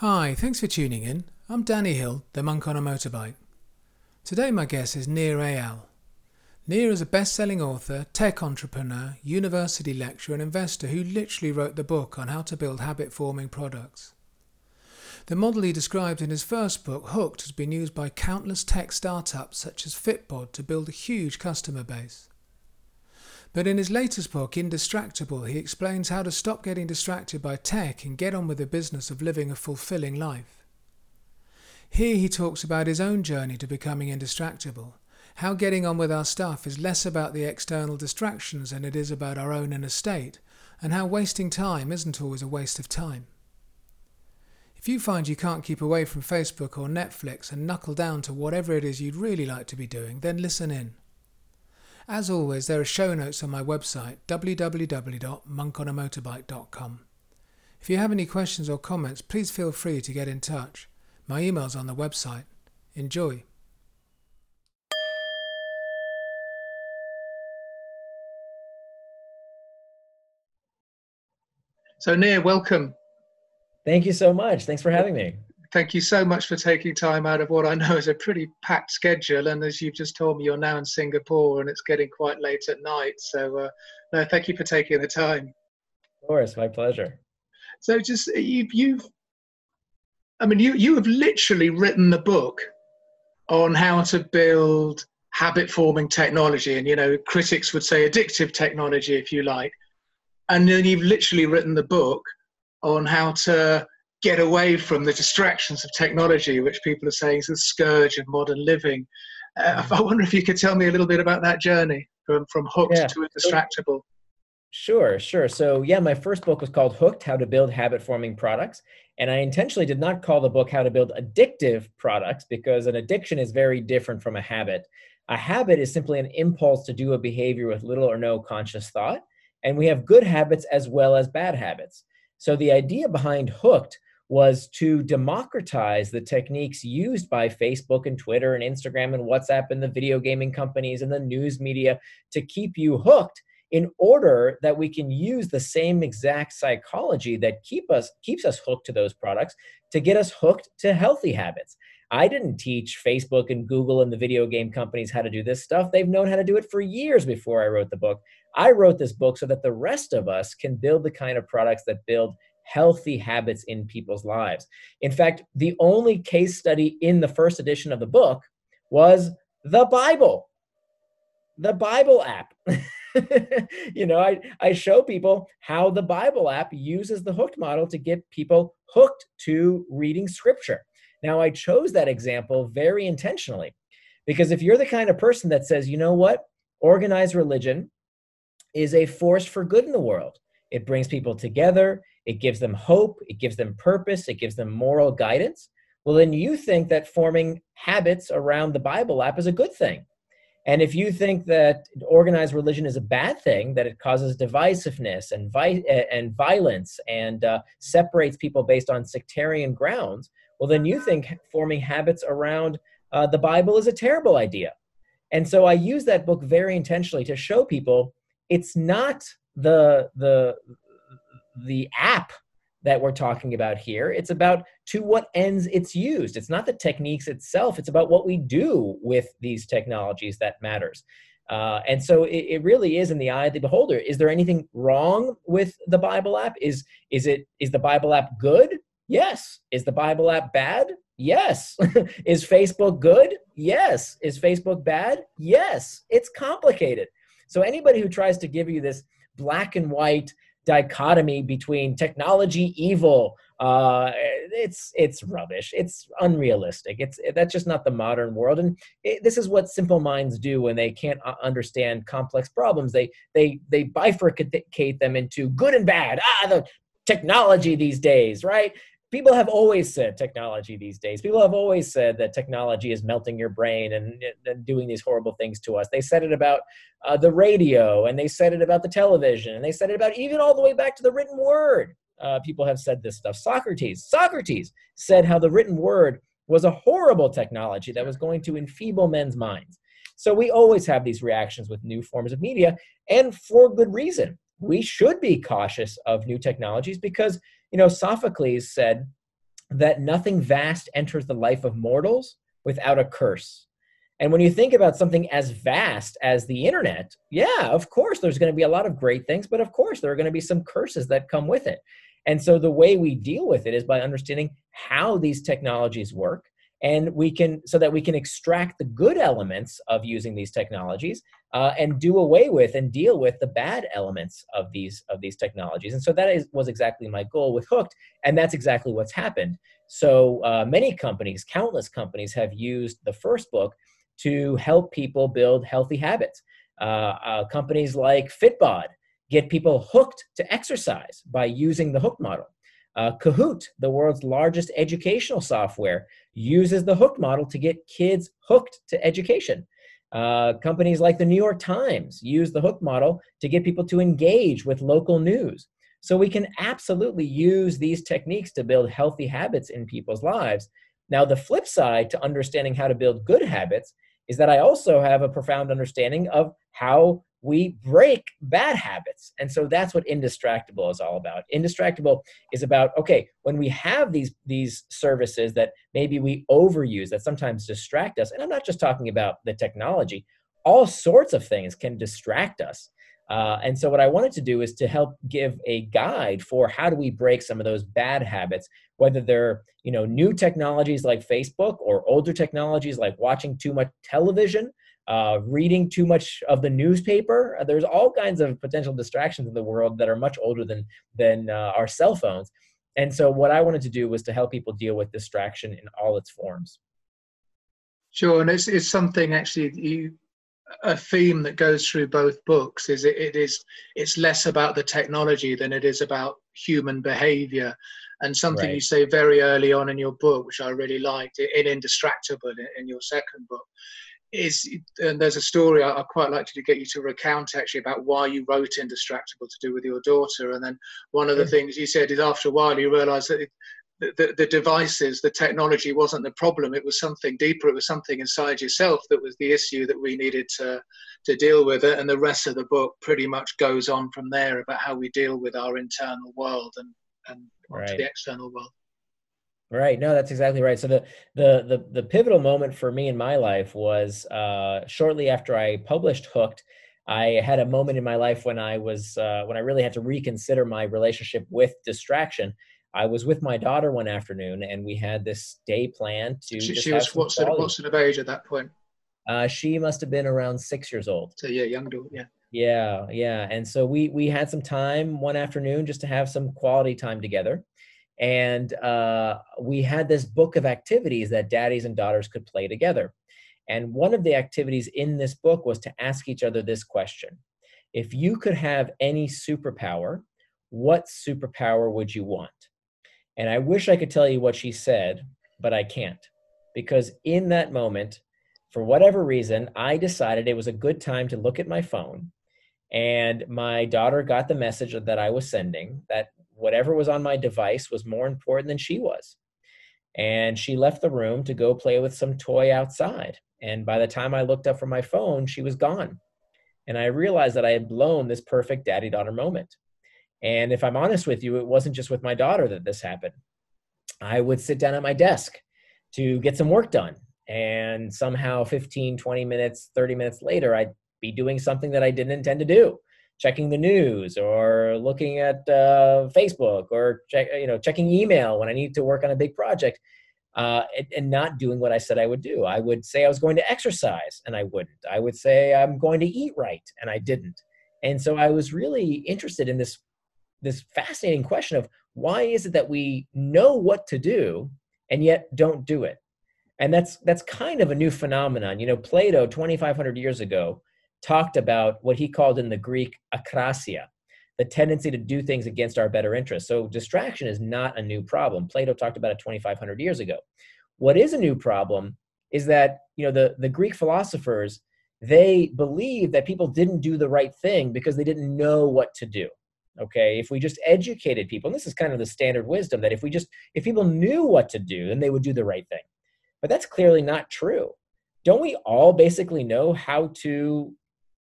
Hi, thanks for tuning in. I'm Danny Hill, the monk on a motorbike. Today, my guest is Nir Eyal. Nir is a best selling author, tech entrepreneur, university lecturer, and investor who literally wrote the book on how to build habit forming products. The model he described in his first book, Hooked, has been used by countless tech startups such as Fitbod to build a huge customer base. But in his latest book, Indistractable, he explains how to stop getting distracted by tech and get on with the business of living a fulfilling life. Here he talks about his own journey to becoming indistractable, how getting on with our stuff is less about the external distractions than it is about our own inner state, and how wasting time isn't always a waste of time. If you find you can't keep away from Facebook or Netflix and knuckle down to whatever it is you'd really like to be doing, then listen in. As always, there are show notes on my website, www.monkonamotorbike.com. If you have any questions or comments, please feel free to get in touch. My email's on the website. Enjoy. So, Nir, welcome. Thank you so much. Thanks for having me thank you so much for taking time out of what I know is a pretty packed schedule. And as you've just told me, you're now in Singapore and it's getting quite late at night. So, uh, no, thank you for taking the time. Of course, my pleasure. So, just you've, you've I mean, you, you have literally written the book on how to build habit forming technology. And, you know, critics would say addictive technology, if you like. And then you've literally written the book on how to get away from the distractions of technology, which people are saying is the scourge of modern living. Uh, I wonder if you could tell me a little bit about that journey from, from hooked yeah. to indistractable. Sure, sure. So, yeah, my first book was called Hooked How to Build Habit Forming Products. And I intentionally did not call the book How to Build Addictive Products because an addiction is very different from a habit. A habit is simply an impulse to do a behavior with little or no conscious thought. And we have good habits as well as bad habits. So, the idea behind Hooked was to democratize the techniques used by Facebook and Twitter and Instagram and WhatsApp and the video gaming companies and the news media to keep you hooked in order that we can use the same exact psychology that keep us keeps us hooked to those products to get us hooked to healthy habits. I didn't teach Facebook and Google and the video game companies how to do this stuff. They've known how to do it for years before I wrote the book. I wrote this book so that the rest of us can build the kind of products that build healthy habits in people's lives. In fact, the only case study in the first edition of the book was the Bible, the Bible app. you know, I, I show people how the Bible app uses the hooked model to get people hooked to reading scripture. Now, I chose that example very intentionally because if you're the kind of person that says, you know what, organized religion is a force for good in the world, it brings people together, it gives them hope, it gives them purpose, it gives them moral guidance. Well, then you think that forming habits around the Bible app is a good thing. And if you think that organized religion is a bad thing, that it causes divisiveness and, vi- and violence and uh, separates people based on sectarian grounds, well, then you think forming habits around uh, the Bible is a terrible idea. And so I use that book very intentionally to show people it's not the the the app that we're talking about here. It's about to what ends it's used. It's not the techniques itself, it's about what we do with these technologies that matters. Uh, and so it, it, really is in the eye of the beholder. Is there anything wrong with the Bible app? Is is it is the Bible app good? Yes. Is the Bible app bad? Yes. is Facebook good? Yes. Is Facebook bad? Yes. It's complicated. So anybody who tries to give you this black and white dichotomy between technology evil uh, it's it's rubbish. It's unrealistic. It's that's just not the modern world. And it, this is what simple minds do when they can't uh, understand complex problems. They they they bifurcate them into good and bad. Ah the technology these days right people have always said technology these days. People have always said that technology is melting your brain and, and doing these horrible things to us. They said it about uh, the radio, and they said it about the television, and they said it about even all the way back to the written word. Uh, people have said this stuff. Socrates, Socrates said how the written word was a horrible technology that was going to enfeeble men's minds. So we always have these reactions with new forms of media, and for good reason. We should be cautious of new technologies because you know, Sophocles said that nothing vast enters the life of mortals without a curse. And when you think about something as vast as the internet, yeah, of course, there's going to be a lot of great things, but of course, there are going to be some curses that come with it. And so the way we deal with it is by understanding how these technologies work and we can so that we can extract the good elements of using these technologies uh, and do away with and deal with the bad elements of these of these technologies. And so that is, was exactly my goal with hooked and that's exactly what's happened. So uh, many companies countless companies have used the first book to help people build healthy habits. Uh, uh companies like fitbod get people hooked to exercise by using the hook model uh, Kahoot, the world's largest educational software, uses the hook model to get kids hooked to education. Uh, companies like the New York Times use the hook model to get people to engage with local news. So we can absolutely use these techniques to build healthy habits in people's lives. Now, the flip side to understanding how to build good habits is that I also have a profound understanding of how we break bad habits. And so that's what indistractable is all about. Indistractable is about okay, when we have these these services that maybe we overuse that sometimes distract us. And I'm not just talking about the technology. All sorts of things can distract us. Uh, and so what I wanted to do is to help give a guide for how do we break some of those bad habits, whether they're you know new technologies like Facebook or older technologies like watching too much television uh, reading too much of the newspaper. Uh, there's all kinds of potential distractions in the world that are much older than than uh, our cell phones. And so, what I wanted to do was to help people deal with distraction in all its forms. Sure, and it's, it's something actually you a theme that goes through both books is it, it is it's less about the technology than it is about human behavior and something right. you say very early on in your book which i really liked in indistractable in your second book is and there's a story I, would quite like to get you to recount actually about why you wrote Indistractable to do with your daughter. And then one of the things you said is after a while you realised that it, the, the, the, devices, the technology wasn't the problem. It was something deeper. It was something inside yourself that was the issue that we needed to to deal with it. And the rest of the book pretty much goes on from there about how we deal with our internal world and and right. the external world. Right. No, that's exactly right. So the the the the pivotal moment for me in my life was uh, shortly after I published Hooked. I had a moment in my life when I was uh, when I really had to reconsider my relationship with distraction. I was with my daughter one afternoon, and we had this day planned to. She, she was what sort, of, what sort of age at that point? Uh, she must have been around six years old. So yeah, young daughter, yeah. Yeah, yeah, and so we we had some time one afternoon just to have some quality time together and uh, we had this book of activities that daddies and daughters could play together. And one of the activities in this book was to ask each other this question If you could have any superpower, what superpower would you want? And I wish I could tell you what she said, but I can't. Because in that moment, for whatever reason, I decided it was a good time to look at my phone. And my daughter got the message that I was sending that whatever was on my device was more important than she was. And she left the room to go play with some toy outside. And by the time I looked up from my phone, she was gone. And I realized that I had blown this perfect daddy daughter moment. And if I'm honest with you, it wasn't just with my daughter that this happened. I would sit down at my desk to get some work done. And somehow 15, 20 minutes, 30 minutes later, I'd be doing something that I didn't intend to do checking the news or looking at uh, Facebook or check, you know checking email when I need to work on a big project, uh, and, and, not doing what I said I would do. I would say I was going to exercise and I wouldn't. I would say I'm going to eat right and I didn't. And so I was really interested in this this fascinating question of why is it that we know what to do and yet don't do it? And that's that's kind of a new phenomenon. You know, Plato 2,500 years ago talked about what he called in the Greek akrasia, the tendency to do things against our better interests. So distraction is not a new problem. Plato talked about it 2,500 years ago. What is a new problem is that you know the, the Greek philosophers they believed that people didn't do the right thing because they didn't know what to do. Okay, if we just educated people, and this is kind of the standard wisdom that if we just if people knew what to do, then they would do the right thing. But that's clearly not true. Don't we all basically know how to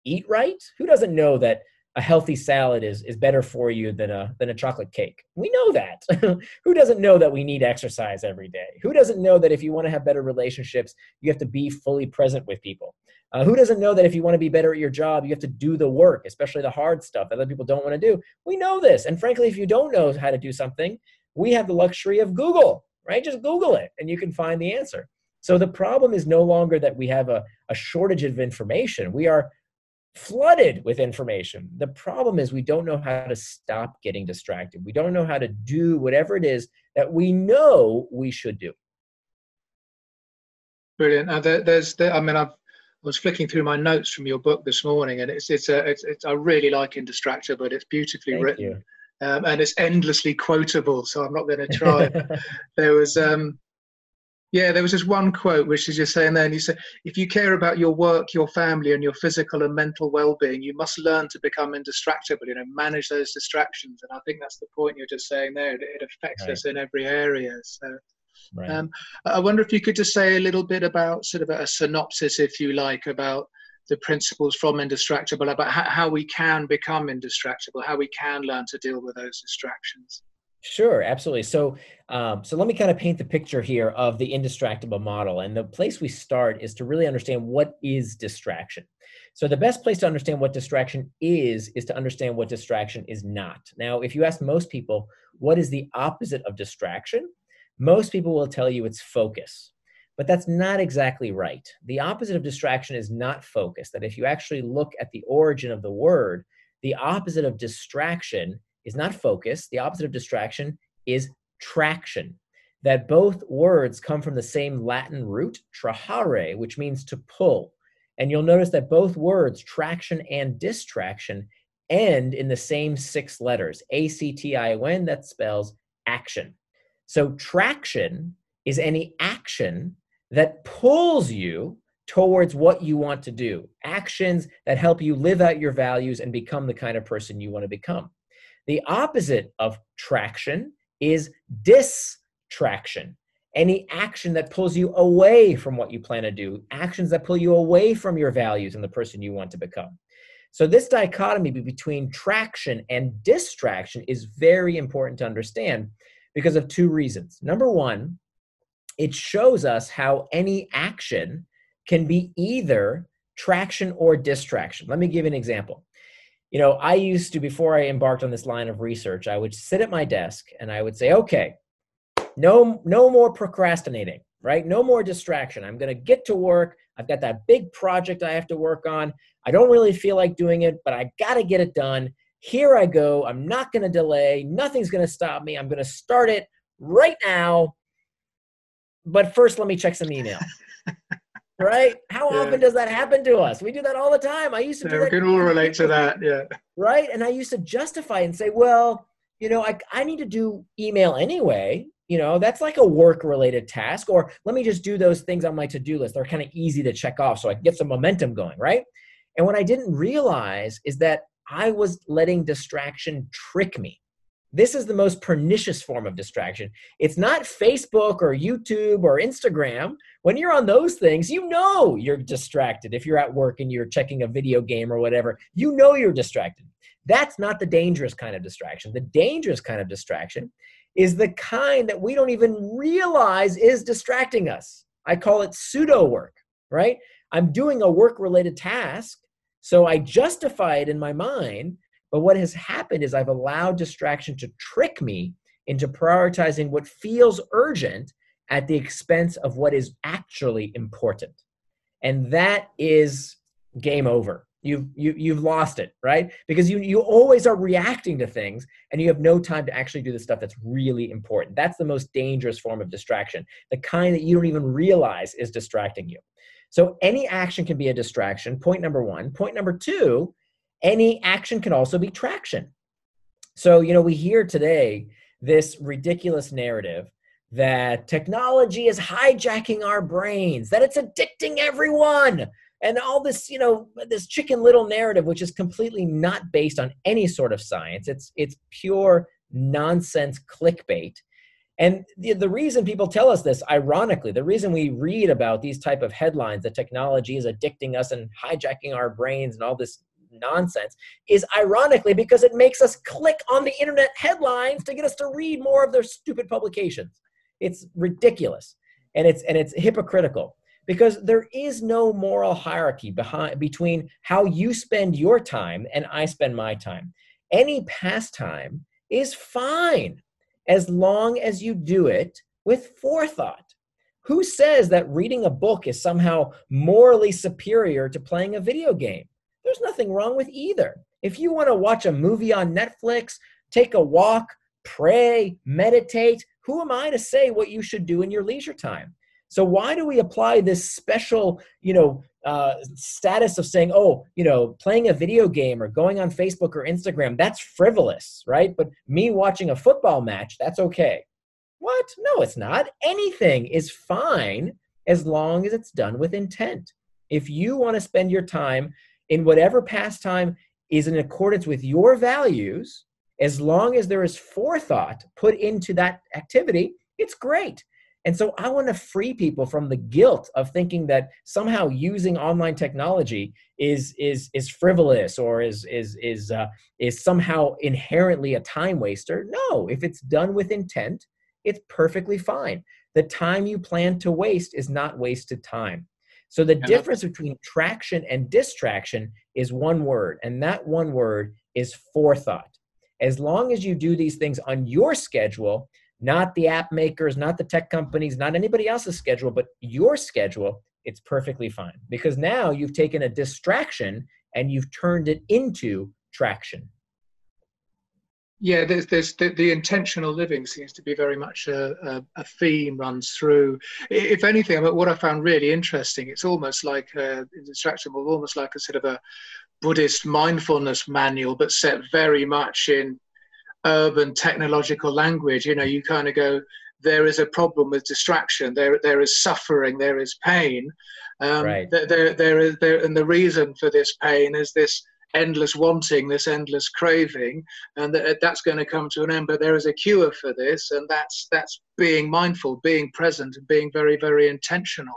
eat right? Who doesn't know that a healthy salad is is better for you than a than a chocolate cake. We know that. Who doesn't know that we need exercise every day? Who doesn't know that if you want to have better relationships, you have to be fully present with people? Uh, who doesn't know that if you want to be better at your job, you have to do the work, especially the hard stuff that other people don't want to do? We know this. And frankly, if you don't know how to do something, we have the luxury of Google, right? Just Google it and you can find the answer. So the problem is no longer that we have a, a shortage of information. We are flooded with information. The problem is we don't know how to stop getting distracted. We don't know how to do whatever it is that we know we should do. Brilliant. Uh, there, there's, there, I mean, I've, I was flicking through my notes from your book this morning, and it's it's a it's, it's I really like Indistractor, but it's beautifully Thank written, um, and it's endlessly quotable. So I'm not going to try. there was um, yeah, there was just one quote which is just saying there, and you said, if you care about your work, your family, and your physical and mental well-being, you must learn to become indistractable. You know, manage those distractions, and I think that's the point you're just saying there. It, it affects right. us in every area. So, right. um, I wonder if you could just say a little bit about sort of a synopsis, if you like, about the principles from indistractable, about how, how we can become indistractable, how we can learn to deal with those distractions. Sure, absolutely. So, um, so let me kind of paint the picture here of the indistractable model. And the place we start is to really understand what is distraction. So, the best place to understand what distraction is is to understand what distraction is not. Now, if you ask most people, what is the opposite of distraction? Most people will tell you it's focus. But that's not exactly right. The opposite of distraction is not focus. That if you actually look at the origin of the word, the opposite of distraction is not focus. The opposite of distraction is traction. That both words come from the same Latin root, trahare, which means to pull. And you'll notice that both words, traction and distraction, end in the same six letters, A C T I O N, that spells action. So traction is any action that pulls you towards what you want to do, actions that help you live out your values and become the kind of person you want to become. The opposite of traction is distraction. Any action that pulls you away from what you plan to do, actions that pull you away from your values and the person you want to become. So, this dichotomy between traction and distraction is very important to understand because of two reasons. Number one, it shows us how any action can be either traction or distraction. Let me give you an example you know, I used to, before I embarked on this line of research, I would sit at my desk and I would say, okay, no, no more procrastinating, right? No more distraction. I'm going to get to work. I've got that big project I have to work on. I don't really feel like doing it, but I got to get it done. Here I go. I'm not going to delay. Nothing's going to stop me. I'm going to start it right now. But first, let me check some email. right? How yeah. often does that happen to us? We do that all the time. I used to. Yeah, we can all relate to that. Yeah. Right, and I used to justify and say, well, you know, I I need to do email anyway. You know, that's like a work-related task. Or let me just do those things on my to-do list. They're kind of easy to check off, so I can get some momentum going, right? And what I didn't realize is that I was letting distraction trick me. This is the most pernicious form of distraction. It's not Facebook or YouTube or Instagram. When you're on those things, you know you're distracted. If you're at work and you're checking a video game or whatever, you know you're distracted. That's not the dangerous kind of distraction. The dangerous kind of distraction is the kind that we don't even realize is distracting us. I call it pseudo work, right? I'm doing a work related task, so I justify it in my mind but what has happened is I've allowed distraction to trick me into prioritizing what feels urgent at the expense of what is actually important. And that is game over. You've you, you've lost it, right? Because you you always are reacting to things and you have no time to actually do the stuff that's really important. That's the most dangerous form of distraction, the kind that you don't even realize is distracting you. So any action can be a distraction. Point number one. Point number two any action can also be traction. So, you know, we hear today this ridiculous narrative that technology is hijacking our brains, that it's addicting everyone, and all this, you know, this chicken little narrative, which is completely not based on any sort of science. It's it's pure nonsense clickbait. And the, the reason people tell us this, ironically, the reason we read about these type of headlines that technology is addicting us and hijacking our brains and all this nonsense is ironically because it makes us click on the internet headlines to get us to read more of their stupid publications. It's ridiculous and it's and it's hypocritical because there is no moral hierarchy behind between how you spend your time and I spend my time. Any pastime is fine as long as you do it with forethought. Who says that reading a book is somehow morally superior to playing a video game? There's nothing wrong with either. If you want to watch a movie on Netflix, take a walk, pray, meditate, who am I to say what you should do in your leisure time? So why do we apply this special, you know, uh, status of saying, oh, you know, playing a video game or going on Facebook or Instagram, that's frivolous, right? But me watching a football match, that's okay. What? No, it's not. Anything is fine as long as it's done with intent. If you want to spend your time in whatever pastime is in accordance with your values, as long as there is forethought put into that activity, it's great. And so I want to free people from the guilt of thinking that somehow using online technology is is is frivolous or is is is uh, is somehow inherently a time waster. No, if it's done with intent, it's perfectly fine. The time you plan to waste is not wasted time. So the difference between traction and distraction is one word, and that one word is forethought. As long as you do these things on your schedule, not the app makers, not the tech companies, not anybody else's schedule, but your schedule, it's perfectly fine. Because now you've taken a distraction and you've turned it into traction. Yeah, there's, there's the, the, intentional living seems to be very much a, a, a, theme runs through. If anything, I mean, what I found really interesting, it's almost like a, distraction, almost like a sort of a Buddhist mindfulness manual, but set very much in urban technological language. You know, you kind of go, there is a problem with distraction. There, there is suffering. There is pain. Um, right. There, there, there is there, and the reason for this pain is this endless wanting, this endless craving, and that, that's going to come to an end. But there is a cure for this, and that's that's being mindful, being present, and being very, very intentional.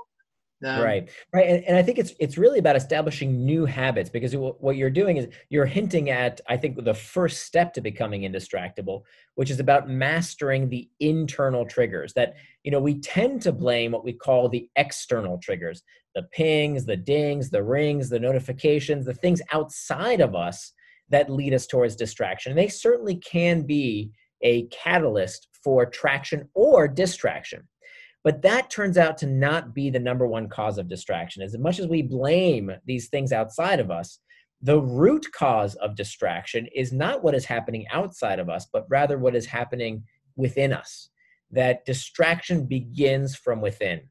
Um, right, right, and, and I think it's it's really about establishing new habits because what you're doing is you're hinting at I think the first step to becoming indistractable, which is about mastering the internal triggers. That you know we tend to blame what we call the external triggers, the pings, the dings, the rings, the notifications, the things outside of us that lead us towards distraction. And they certainly can be a catalyst for traction or distraction. But that turns out to not be the number one cause of distraction. As much as we blame these things outside of us, the root cause of distraction is not what is happening outside of us, but rather what is happening within us. That distraction begins from within.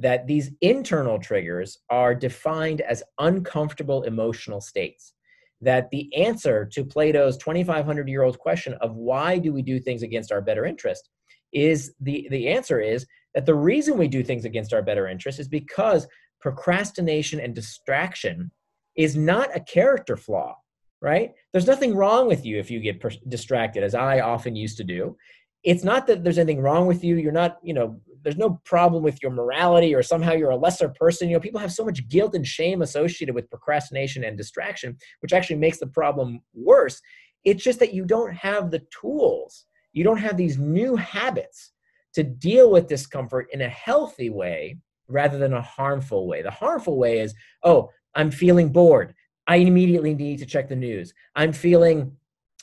That these internal triggers are defined as uncomfortable emotional states. That the answer to Plato's 2,500 year old question of why do we do things against our better interest is the, the answer is that the reason we do things against our better interest is because procrastination and distraction is not a character flaw, right? There's nothing wrong with you if you get per- distracted, as I often used to do. It's not that there's anything wrong with you. You're not, you know, there's no problem with your morality or somehow you're a lesser person. You know, people have so much guilt and shame associated with procrastination and distraction, which actually makes the problem worse. It's just that you don't have the tools. You don't have these new habits to deal with discomfort in a healthy way rather than a harmful way. The harmful way is, oh, I'm feeling bored. I immediately need to check the news. I'm feeling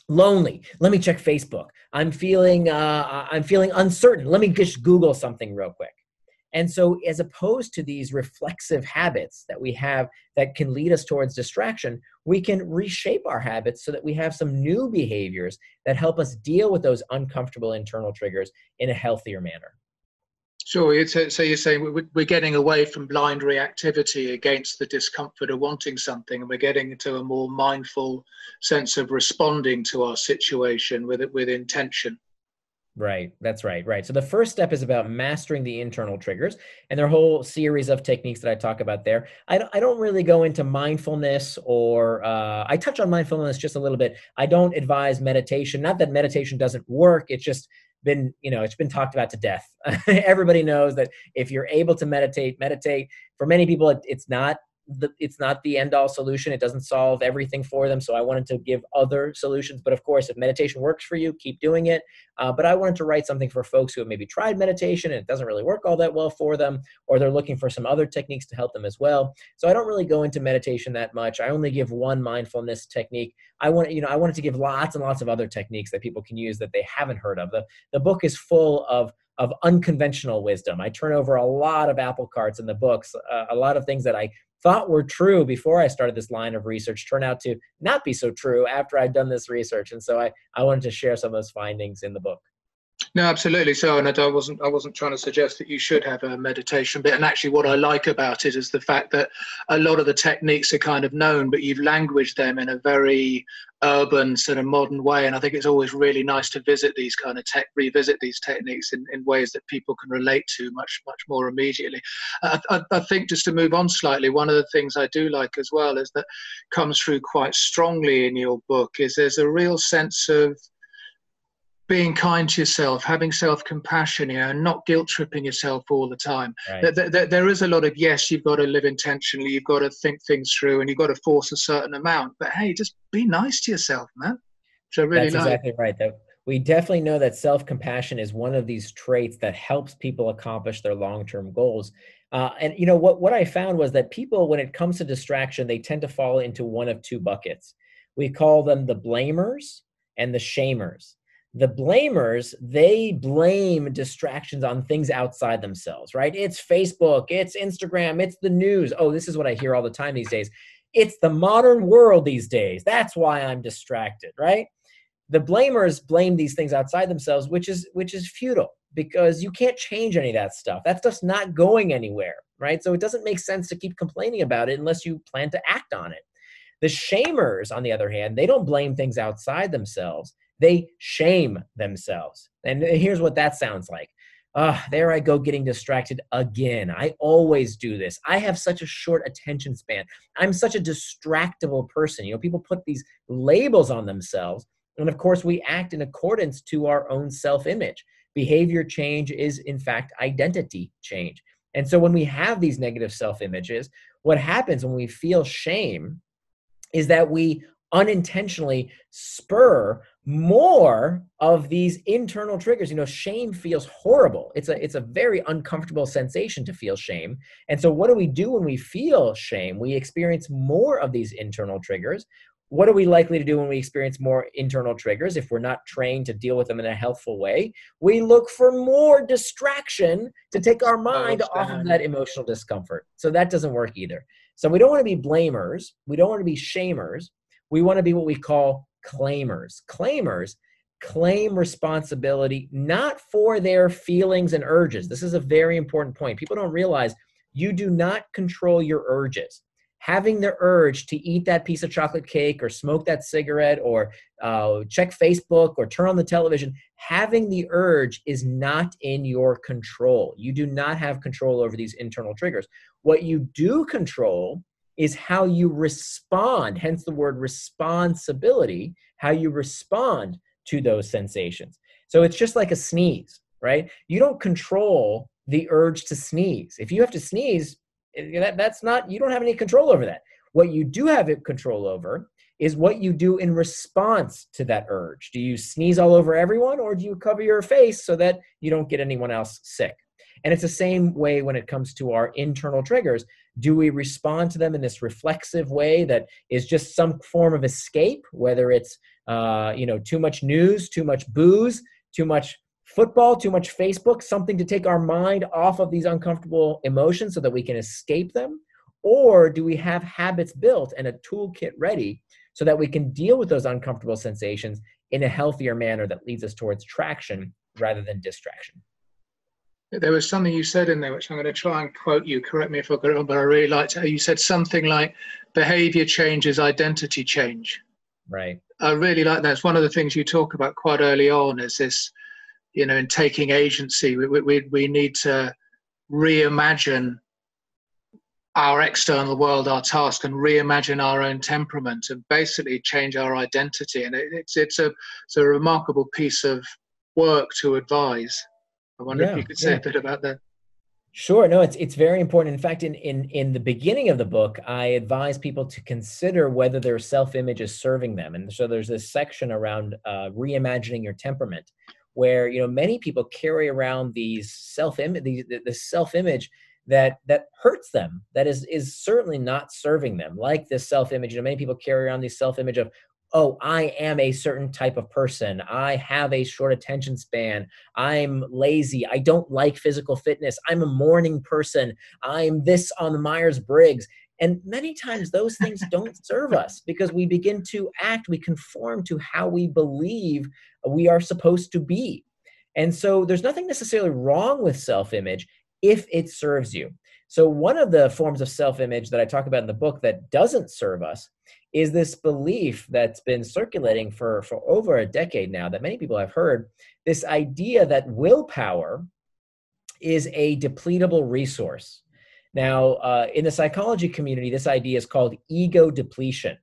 lonely. Let me check Facebook. I'm feeling uh, I'm feeling uncertain. Let me just Google something real quick. And so, as opposed to these reflexive habits that we have that can lead us towards distraction, we can reshape our habits so that we have some new behaviors that help us deal with those uncomfortable internal triggers in a healthier manner. Sure. So you're saying we're getting away from blind reactivity against the discomfort of wanting something, and we're getting into a more mindful sense of responding to our situation with it with intention. Right, that's right, right. So the first step is about mastering the internal triggers, and there are whole series of techniques that I talk about there. I don't, I don't really go into mindfulness, or uh, I touch on mindfulness just a little bit. I don't advise meditation. Not that meditation doesn't work. It's just been, you know, it's been talked about to death. Everybody knows that if you're able to meditate, meditate. For many people, it, it's not the it's not the end all solution. It doesn't solve everything for them. So I wanted to give other solutions. But of course, if meditation works for you, keep doing it. Uh, but I wanted to write something for folks who have maybe tried meditation and it doesn't really work all that well for them, or they're looking for some other techniques to help them as well. So I don't really go into meditation that much. I only give one mindfulness technique. I want you know I wanted to give lots and lots of other techniques that people can use that they haven't heard of. The the book is full of of unconventional wisdom. I turn over a lot of apple carts in the books, uh, a lot of things that I thought were true before I started this line of research turn out to not be so true after I'd done this research. And so I, I wanted to share some of those findings in the book. No, absolutely. So, and I wasn't I wasn't trying to suggest that you should have a meditation bit. And actually, what I like about it is the fact that a lot of the techniques are kind of known, but you've languaged them in a very urban sort of modern way. And I think it's always really nice to visit these kind of tech, revisit these techniques in, in ways that people can relate to much much more immediately. I, I, I think just to move on slightly, one of the things I do like as well is that comes through quite strongly in your book is there's a real sense of being kind to yourself, having self compassion, you know, and not guilt tripping yourself all the time. Right. There, there, there is a lot of, yes, you've got to live intentionally, you've got to think things through, and you've got to force a certain amount. But hey, just be nice to yourself, man. So really That's like. exactly right. Though we definitely know that self compassion is one of these traits that helps people accomplish their long term goals. Uh, and you know what? What I found was that people, when it comes to distraction, they tend to fall into one of two buckets. We call them the blamers and the shamers the blamers they blame distractions on things outside themselves right? It's facebook it's instagram it's the news. Oh this is what i hear all the time these days. It's the modern world these days. That's why i'm distracted right? The blamers blame these things outside themselves which is which is futile because you can't change any of that stuff. That stuff's not going anywhere right? So it doesn't make sense to keep complaining about it unless you plan to act on it. The shamers on the other hand they don't blame things outside themselves they shame themselves. And here's what that sounds like. Ah, oh, there I go getting distracted again. I always do this. I have such a short attention span. I'm such a distractible person. You know, people put these labels on themselves. And of course, we act in accordance to our own self image. Behavior change is, in fact, identity change. And so when we have these negative self images, what happens when we feel shame is that we unintentionally spur more of these internal triggers. You know shame feels horrible. It's a it's a very uncomfortable sensation to feel shame. And so what do we do when we feel shame? We experience more of these internal triggers. What are we likely to do when we experience more internal triggers if we're not trained to deal with them in a healthful way? We look for more distraction to take our mind off of that emotional discomfort. So that doesn't work either. So we don't want to be blamers. We don't want to be shamers we want to be what we call claimers. Claimers claim responsibility not for their feelings and urges. This is a very important point. People don't realize you do not control your urges. Having the urge to eat that piece of chocolate cake or smoke that cigarette or uh, check Facebook or turn on the television, having the urge is not in your control. You do not have control over these internal triggers. What you do control is how you respond, hence the word responsibility, how you respond to those sensations. So it's just like a sneeze, right? You don't control the urge to sneeze. If you have to sneeze, eh, that, that's not, you don't have any control over that. What you do have control over is what you do in response to that urge. Do you sneeze all over everyone or do you cover your face so that you don't get anyone else sick? And it's the same way when it comes to our internal triggers. Do we respond to them in this reflexive way that is just some form of escape, whether it's uh, you know too much news, too much booze, too much football, too much Facebook, something to take our mind off of these uncomfortable emotions so that we can escape them? Or do we have habits built and a toolkit ready so that we can deal with those uncomfortable sensations in a healthier manner that leads us towards traction rather than distraction? There was something you said in there which I'm going to try and quote you. Correct me if I got it wrong, but I really liked it. You said something like, "Behavior changes, identity change." Right. I really like that. It's one of the things you talk about quite early on. Is this, you know, in taking agency, we we we need to reimagine our external world, our task, and reimagine our own temperament, and basically change our identity. And it, it's it's a it's a remarkable piece of work to advise. I wonder yeah, if you could say yeah. a bit about that. Sure. No, it's it's very important. In fact, in in in the beginning of the book, I advise people to consider whether their self image is serving them. And so there's this section around uh, reimagining your temperament, where you know many people carry around these self image, the, the self image that that hurts them that is is certainly not serving them like this self image you know many people carry around this self image of oh, I am a certain type of person. I have a short attention span. I'm lazy. I don't like physical fitness. I'm a morning person. I'm this on the Myers Briggs. And many times those things don't serve us because we begin to act, we conform to how we believe we are supposed to be. And so there's nothing necessarily wrong with self image if it serves you. So, one of the forms of self image that I talk about in the book that doesn't serve us is this belief that's been circulating for, for over a decade now that many people have heard this idea that willpower is a depletable resource. Now, uh, in the psychology community, this idea is called ego depletion.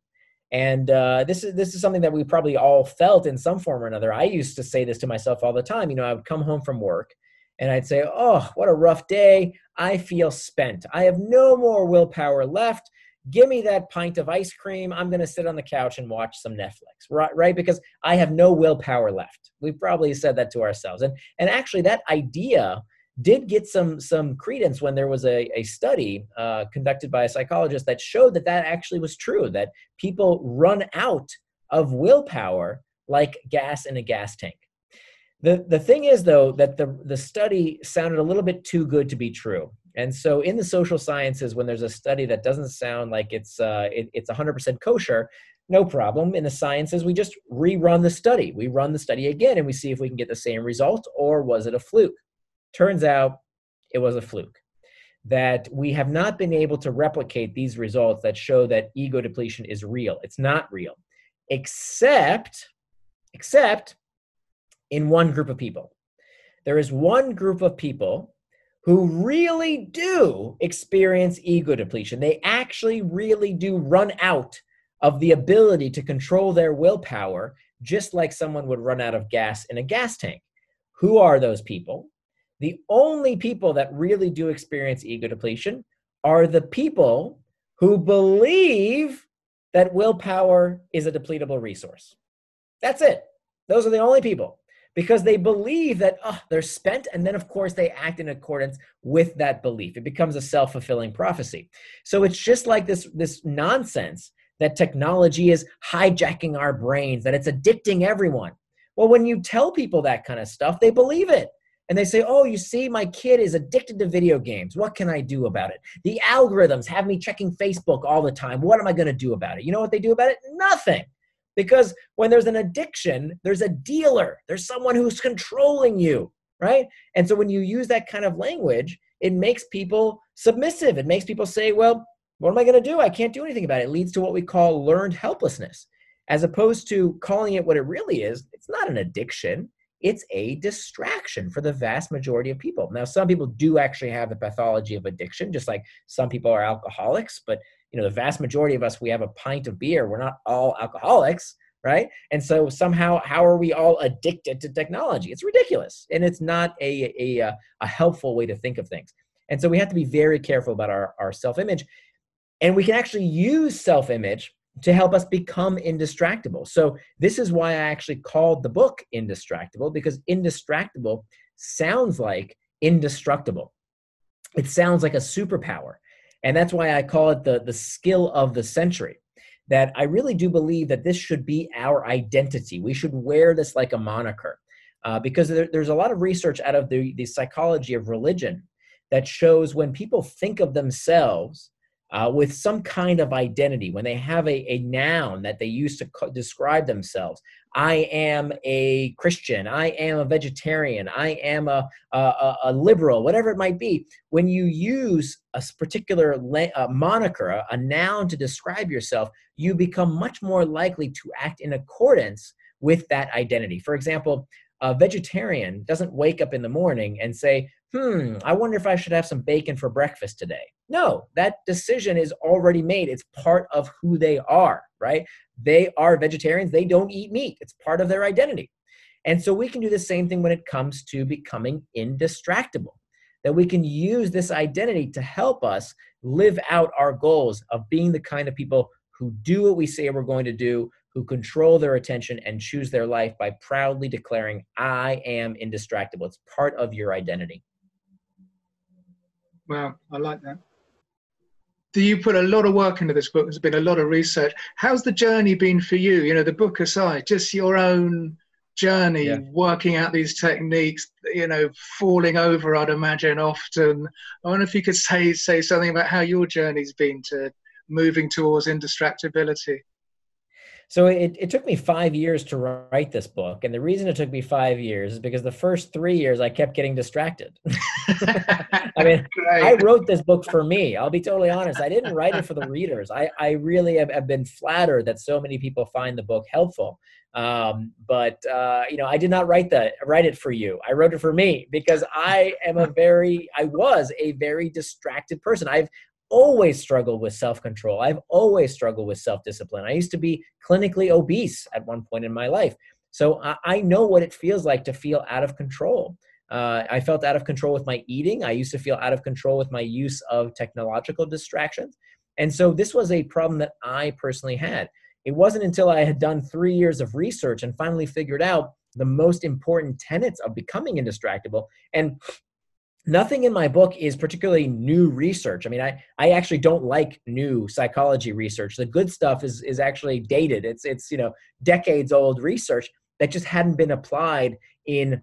And uh, this is this is something that we probably all felt in some form or another. I used to say this to myself all the time. You know, I would come home from work and I'd say, "Oh, what a rough day! I feel spent. I have no more willpower left give me that pint of ice cream. I'm going to sit on the couch and watch some netflix right right? Because i have no willpower left. We've probably said that to ourselves. And and actually that idea did get some some credence when there was a, a study uh, conducted by a psychologist that showed that that actually was true that people run out of willpower like gas in a gas tank. The the thing is though that the the study sounded a little bit too good to be true and so in the social sciences, when there's a study that doesn't sound like it's uh, it, it's 100% kosher, no problem. In the sciences, we just rerun the study. We run the study again and we see if we can get the same result or was it a fluke? Turns out it was a fluke. That we have not been able to replicate these results that show that ego depletion is real. It's not real, except except in one group of people. There is one group of people who really do experience ego depletion. They actually really do run out of the ability to control their willpower, just like someone would run out of gas in a gas tank. Who are those people? The only people that really do experience ego depletion are the people who believe that willpower is a depletable resource. That's it. Those are the only people because they believe that oh, they're spent and then of course they act in accordance with that belief. It becomes a self-fulfilling prophecy. So it's just like this this nonsense that technology is hijacking our brains that it's addicting everyone. Well when you tell people that kind of stuff they believe it. And they say oh you see my kid is addicted to video games. What can i do about it? The algorithms have me checking facebook all the time. What am i going to do about it? You know what they do about it? Nothing because when there's an addiction, there's a dealer, there's someone who's controlling you, right? And so when you use that kind of language, it makes people submissive. It makes people say, well, what am I going to do? I can't do anything about it. It leads to what we call learned helplessness, as opposed to calling it what it really is. It's not an addiction, it's a distraction for the vast majority of people. Now, some people do actually have the pathology of addiction, just like some people are alcoholics, but you know the vast majority of us we have a pint of beer. We're not all alcoholics right? And so somehow how are we all addicted to technology? It's ridiculous and it's not a, a, a helpful way to think of things. And so we have to be very careful about our, our self-image and we can actually use self-image to help us become indistractable. So this is why i actually called the book indistractable because indistractable sounds like indestructible. It sounds like a superpower and that's why I call it the, the skill of the century. That I really do believe that this should be our identity. We should wear this like a moniker. Uh, because there, there's a lot of research out of the, the psychology of religion that shows when people think of themselves uh, with some kind of identity, when they have a, a noun that they use to co- describe themselves. I am a Christian, I am a vegetarian, I am a, a, a liberal, whatever it might be. When you use a particular la- a moniker, a, a noun to describe yourself, you become much more likely to act in accordance with that identity. For example, a vegetarian doesn't wake up in the morning and say, hmm, I wonder if I should have some bacon for breakfast today. No, that decision is already made. It's part of who they are, right? They are vegetarians. They don't eat meat, it's part of their identity. And so we can do the same thing when it comes to becoming indistractable. that we can use this identity to help us live out our goals of being the kind of people who do what we say we're going to do, who control their attention and choose their life by proudly declaring, I am indistractable. It's part of your identity. Wow, I like that. Do you put a lot of work into this book? There's been a lot of research. How's the journey been for you? You know, the book aside, just your own journey yeah. working out these techniques you know falling over i'd imagine often i wonder if you could say say something about how your journey's been to moving towards indistractability so it, it took me five years to write this book. And the reason it took me five years is because the first three years I kept getting distracted. I mean, Great. I wrote this book for me. I'll be totally honest. I didn't write it for the readers. I, I really have, have been flattered that so many people find the book helpful. Um, but uh, you know, I did not write that write it for you. I wrote it for me because I am a very I was a very distracted person. I've always struggled with self control. I've always struggled with self discipline. I used to be clinically obese at one point in my life. So I, I know what it feels like to feel out of control. Uh, I felt out of control with my eating. I used to feel out of control with my use of technological distractions. And so this was a problem that I personally had. It wasn't until I had done three years of research and finally figured out the most important tenets of becoming indistractable. And nothing in my book is particularly new research. I mean, I, I actually don't like new psychology research. The good stuff is is actually dated. It's it's you know decades old research that just hadn't been applied in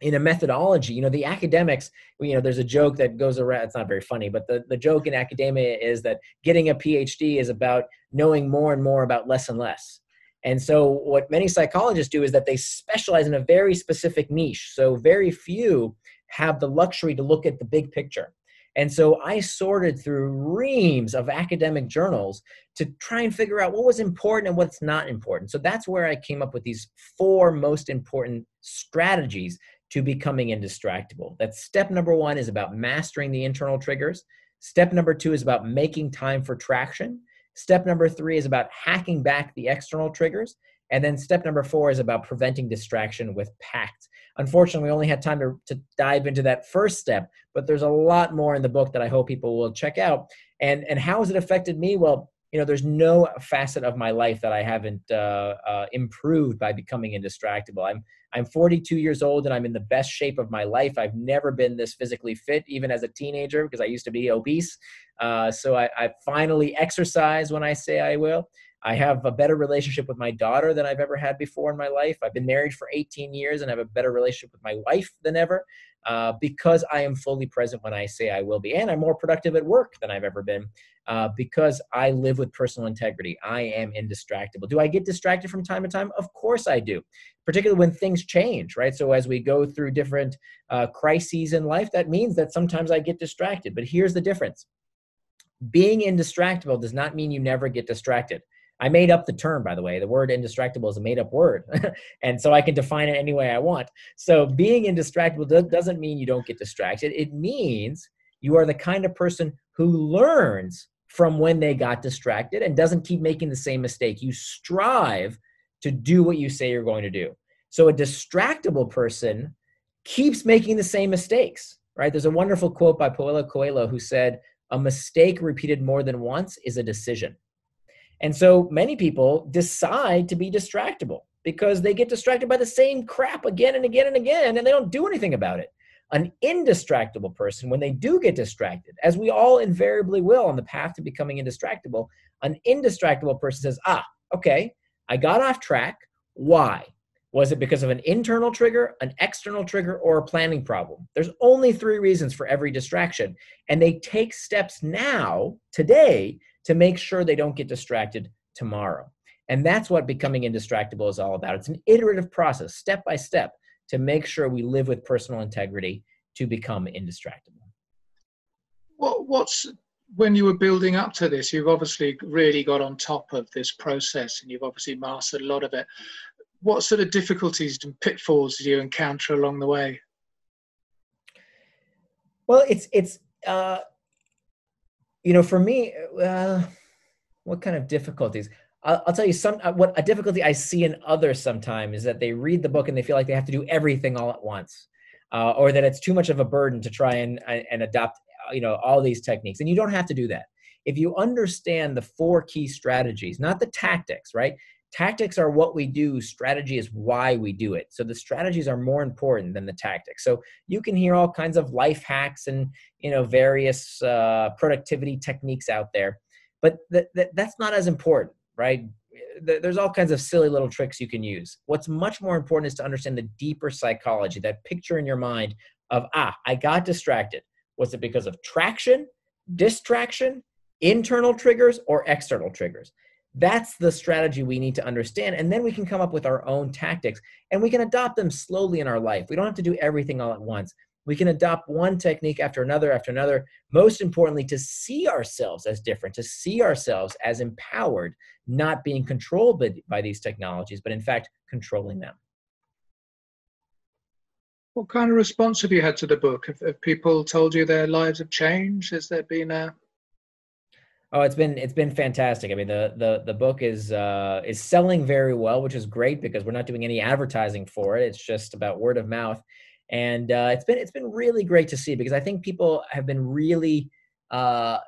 in a methodology. You know, the academics, you know, there's a joke that goes around, it's not very funny, but the, the joke in academia is that getting a PhD is about knowing more and more about less and less. And so, what many psychologists do is that they specialize in a very specific niche. So, very few have the luxury to look at the big picture. And so I sorted through reams of academic journals to try and figure out what was important and what's not important. So that's where I came up with these four most important strategies to becoming indistractable. That step number one is about mastering the internal triggers. Step number two is about making time for traction. Step number three is about hacking back the external triggers. And then step number four is about preventing distraction with PACT. Unfortunately, we only had time to, to dive into that first step, but there's a lot more in the book that I hope people will check out. And, and how has it affected me? Well, you know, there's no facet of my life that I haven't uh, uh, improved by becoming indistractable. I'm I'm 42 years old and I'm in the best shape of my life. I've never been this physically fit, even as a teenager, because I used to be obese. Uh, so I, I finally exercise when I say I will. I have a better relationship with my daughter than I've ever had before in my life. I've been married for 18 years and I have a better relationship with my wife than ever uh, because I am fully present when I say I will be. And I'm more productive at work than I've ever been uh, because I live with personal integrity. I am indistractable. Do I get distracted from time to time? Of course I do, particularly when things change, right? So as we go through different uh, crises in life, that means that sometimes I get distracted. But here's the difference being indistractable does not mean you never get distracted. I made up the term, by the way. The word indistractable is a made up word. and so I can define it any way I want. So being indistractable doesn't mean you don't get distracted. It means you are the kind of person who learns from when they got distracted and doesn't keep making the same mistake. You strive to do what you say you're going to do. So a distractible person keeps making the same mistakes, right? There's a wonderful quote by Paulo Coelho who said, A mistake repeated more than once is a decision. And so many people decide to be distractible because they get distracted by the same crap again and again and again, and they don't do anything about it. An indistractable person, when they do get distracted, as we all invariably will on the path to becoming indistractable, an indistractable person says, Ah, okay, I got off track. Why? Was it because of an internal trigger, an external trigger, or a planning problem? There's only three reasons for every distraction. And they take steps now, today, to make sure they don't get distracted tomorrow. And that's what becoming indistractable is all about. It's an iterative process, step by step, to make sure we live with personal integrity to become indistractable. What, what's when you were building up to this? You've obviously really got on top of this process, and you've obviously mastered a lot of it. What sort of difficulties and pitfalls did you encounter along the way? Well, it's it's uh, you know, for me, uh, what kind of difficulties? I'll, I'll, tell you some. Uh, what a difficulty I see in others sometimes is that they read the book and they feel like they have to do everything all at once. uh, or that it's too much of a burden to try and and adopt you know all these techniques and you don't have to do that if you understand the four key strategies not the tactics right tactics are what we do strategy is why we do it. So the strategies are more important than the tactics. So you can hear all kinds of life hacks and you know various uh, productivity techniques out there but th- th- that's not as important right? There's all kinds of silly little tricks you can use. What's much more important is to understand the deeper psychology that picture in your mind of ah i got distracted. Was it because of traction distraction internal triggers or external triggers that's the strategy we need to understand. And then we can come up with our own tactics and we can adopt them slowly in our life. We don't have to do everything all at once. We can adopt one technique after another after another. Most importantly, to see ourselves as different, to see ourselves as empowered, not being controlled by, by these technologies, but in fact, controlling them. What kind of response have you had to the book? Have, have people told you their lives have changed? Has there been a Oh, it's been it's been fantastic. I mean, the the the book is uh, is selling very well, which is great because we're not doing any advertising for it. It's just about word of mouth, and uh, it's been it's been really great to see because I think people have been really uh,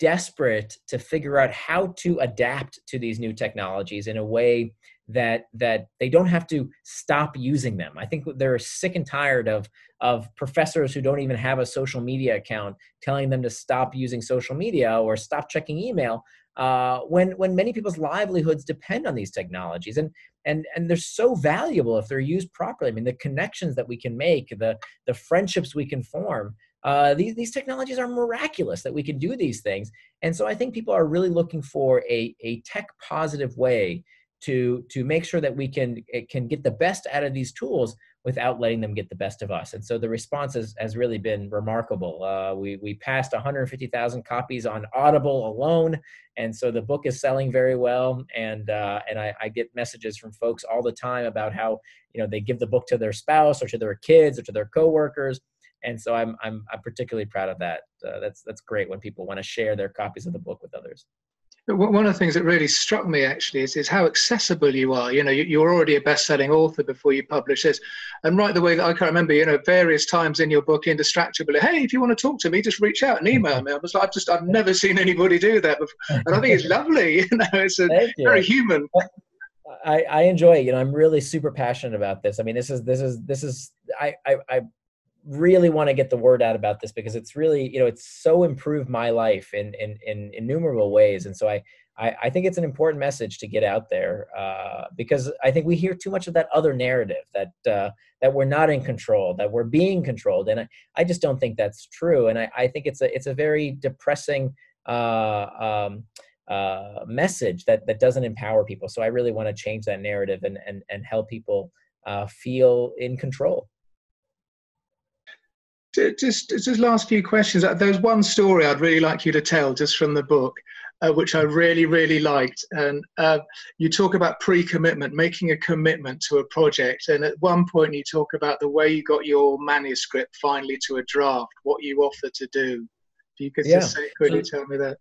desperate to figure out how to adapt to these new technologies in a way that that they don't have to stop using them. I think they're sick and tired of of professors who don't even have a social media account telling them to stop using social media or stop checking email uh, when when many people's livelihoods depend on these technologies and and and they're so valuable if they're used properly. I mean, the connections that we can make, the the friendships we can form. Uh, these these technologies are miraculous that we can do these things, and so I think people are really looking for a a tech positive way to to make sure that we can can get the best out of these tools without letting them get the best of us. And so the response has, has really been remarkable. Uh, we we passed 150,000 copies on Audible alone, and so the book is selling very well. And uh, and I, I, get messages from folks all the time about how you know they give the book to their spouse or to their kids or to their coworkers. And so I'm I'm I'm particularly proud of that. Uh, that's that's great when people want to share their copies of the book with others. One of the things that really struck me actually is, is how accessible you are. You know, you, are already a best-selling author before you publish this, and right the way that I can remember, you know, various times in your book, Indistractable, hey, if you want to talk to me, just reach out and email mm-hmm. me. I was like, I've just, I've never seen anybody do that before, and I think it's lovely. You know, it's a, very human. I, I enjoy it. You know, I'm really super passionate about this. I mean, this is this is this is I I, I really want to get the word out about this because it's really you know it's so improved my life in in, in innumerable ways and so I, I, I think it's an important message to get out there uh, because I think we hear too much of that other narrative that uh, that we're not in control, that we're being controlled, and I, I just don't think that's true. And I, I think it's a it's a very depressing uh, um, uh, message that that doesn't empower people. So I really want to change that narrative and and and help people uh, feel in control just just last few questions. Uh, there's one story I'd really like you to tell, just from the book, uh, which I really really liked. And uh, you talk about pre-commitment, making a commitment to a project. And at one point, you talk about the way you got your manuscript finally to a draft, what you offered to do. If you could yeah. just say, quickly tell me that.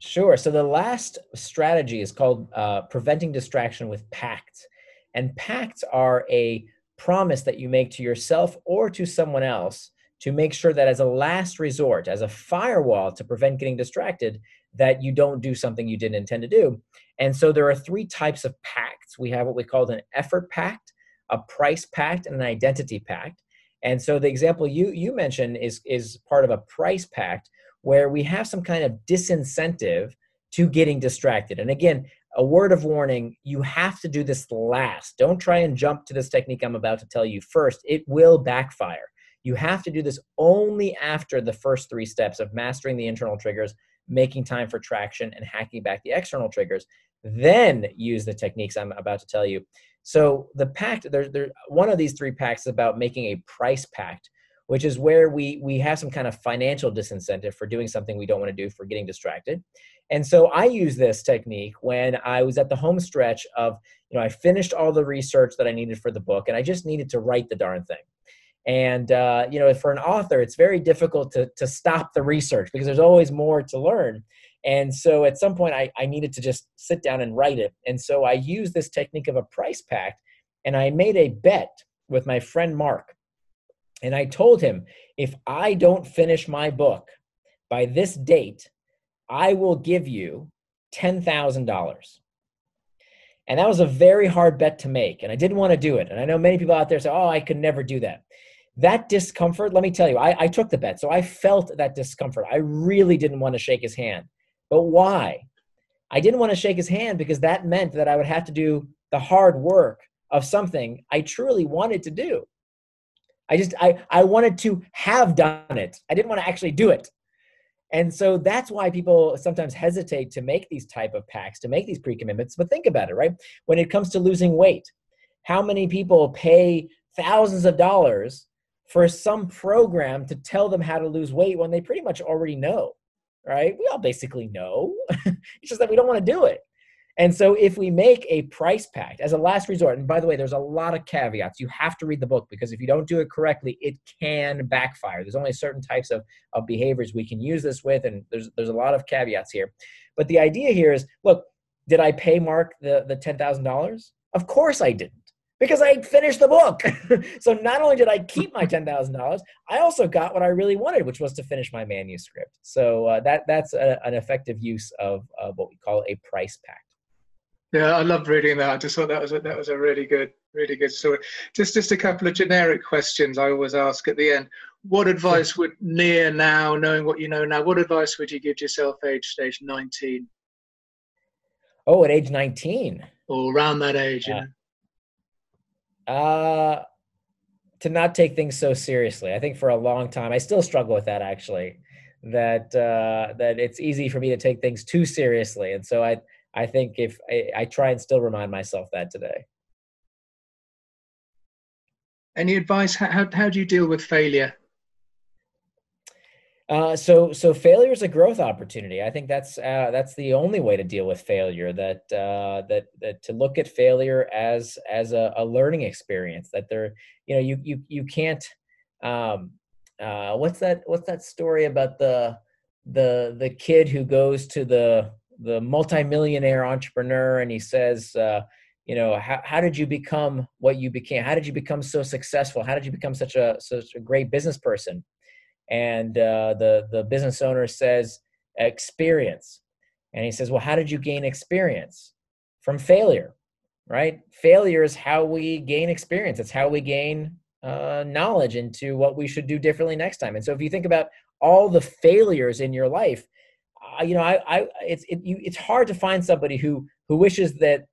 Sure. So the last strategy is called uh, preventing distraction with pacts, and pacts are a promise that you make to yourself or to someone else to make sure that as a last resort, as a firewall to prevent getting distracted, that you don't do something you didn't intend to do. And so there are three types of pacts. We have what we call an effort pact, a price pact, and an identity pact. And so the example you you mentioned is is part of a price pact where we have some kind of disincentive to getting distracted. And again, a word of warning, you have to do this last. Don't try and jump to this technique I'm about to tell you first. It will backfire. You have to do this only after the first three steps of mastering the internal triggers, making time for traction, and hacking back the external triggers. Then use the techniques I'm about to tell you. So the pact, there, there, one of these three pacts is about making a price pact, which is where we we have some kind of financial disincentive for doing something we don't want to do for getting distracted. And so I use this technique when I was at the home stretch of, you know, I finished all the research that I needed for the book and I just needed to write the darn thing. And uh, you know, for an author, it's very difficult to to stop the research because there's always more to learn. And so at some point, I, I needed to just sit down and write it. And so I used this technique of a price pact, and I made a bet with my friend Mark. And I told him, if I don't finish my book by this date, I will give you $10,000. And that was a very hard bet to make. And I didn't want to do it. And I know many people out there say, oh, I could never do that. That discomfort, let me tell you, I, I took the bet. So I felt that discomfort. I really didn't want to shake his hand. But why? I didn't want to shake his hand because that meant that I would have to do the hard work of something I truly wanted to do. I just I I wanted to have done it. I didn't want to actually do it. And so that's why people sometimes hesitate to make these type of pacts, to make these pre-commitments. But think about it, right? When it comes to losing weight, how many people pay thousands of dollars for some program to tell them how to lose weight when they pretty much already know, right? We all basically know. it's just that we don't want to do it. And so if we make a price pact as a last resort, and by the way, there's a lot of caveats. You have to read the book because if you don't do it correctly, it can backfire. There's only certain types of, of behaviors we can use this with, and there's there's a lot of caveats here. But the idea here is look, did I pay Mark the, the ten thousand dollars? Of course I didn't. Because I finished the book. so not only did I keep my ten thousand dollars, I also got what I really wanted, which was to finish my manuscript. So uh, that that's a, an effective use of uh, what we call a price pact. Yeah, I loved reading that. I just thought that was a, that was a really good, really good story. Just just a couple of generic questions I always ask at the end. What advice would Nir now, knowing what you know now, what advice would you give yourself age stage nineteen? Oh, at age nineteen. Or around that age, yeah. Uh to not take things so seriously. I think for a long time, I still struggle with that actually. That uh, that it's easy for me to take things too seriously, and so I I think if I, I try and still remind myself that today. Any advice? How, how do you deal with failure? Uh, so so failure is a growth opportunity. I think that's uh, that's the only way to deal with failure. That uh, that that to look at failure as as a, a learning experience. That there, you know, you you you can't. Um, uh, what's that? What's that story about the the the kid who goes to the the multimillionaire entrepreneur and he says uh, you know how, how did you become what you became how did you become so successful how did you become such a such a great business person and uh, the the business owner says experience. And he says well how did you gain experience? From failure right? Failure is how we gain experience. It's how we gain uh, knowledge into what we should do differently next time. And so if you think about all the failures in your life you know, I, I it's it, you, it's hard to find somebody who who wishes that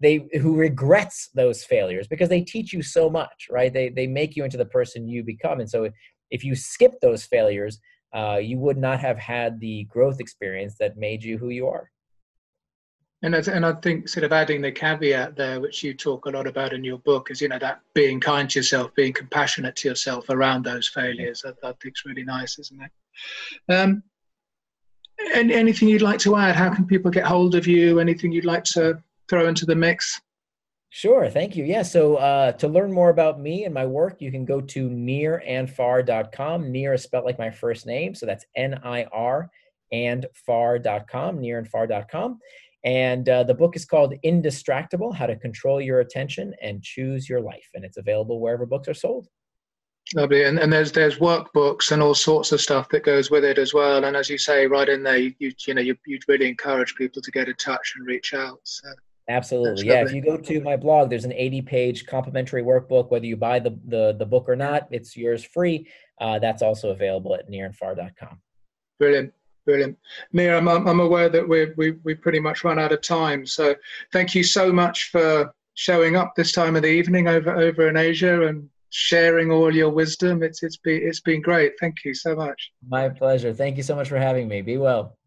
they who regrets those failures because they teach you so much, right? They they make you into the person you become, and so if you skip those failures, uh, you would not have had the growth experience that made you who you are. And I, and I think sort of adding the caveat there, which you talk a lot about in your book, is you know that being kind to yourself, being compassionate to yourself around those failures. I, I think it's really nice, isn't it? Um, and anything you'd like to add? How can people get hold of you? Anything you'd like to throw into the mix? Sure, thank you. Yeah, so uh, to learn more about me and my work, you can go to nirandfar.com. Near is spelled like my first name, so that's N I R and far.com, nirandfar.com. And uh, the book is called Indistractable How to Control Your Attention and Choose Your Life. And it's available wherever books are sold. Lovely, and, and there's there's workbooks and all sorts of stuff that goes with it as well. And as you say, right in there, you you, you know you you'd really encourage people to get in touch and reach out. So. Absolutely, yeah. If you go to my blog, there's an 80-page complimentary workbook. Whether you buy the the, the book or not, it's yours free. Uh, that's also available at nirandfar.com. Brilliant. Brilliant. Nir, I'm, I'm aware that we we we pretty much run out of time. So thank you so much for showing up this time of the evening over over in Asia and sharing all your wisdom. It's it's been it's been great. Thank you so much. My pleasure. Thank you so much for having me. Be well.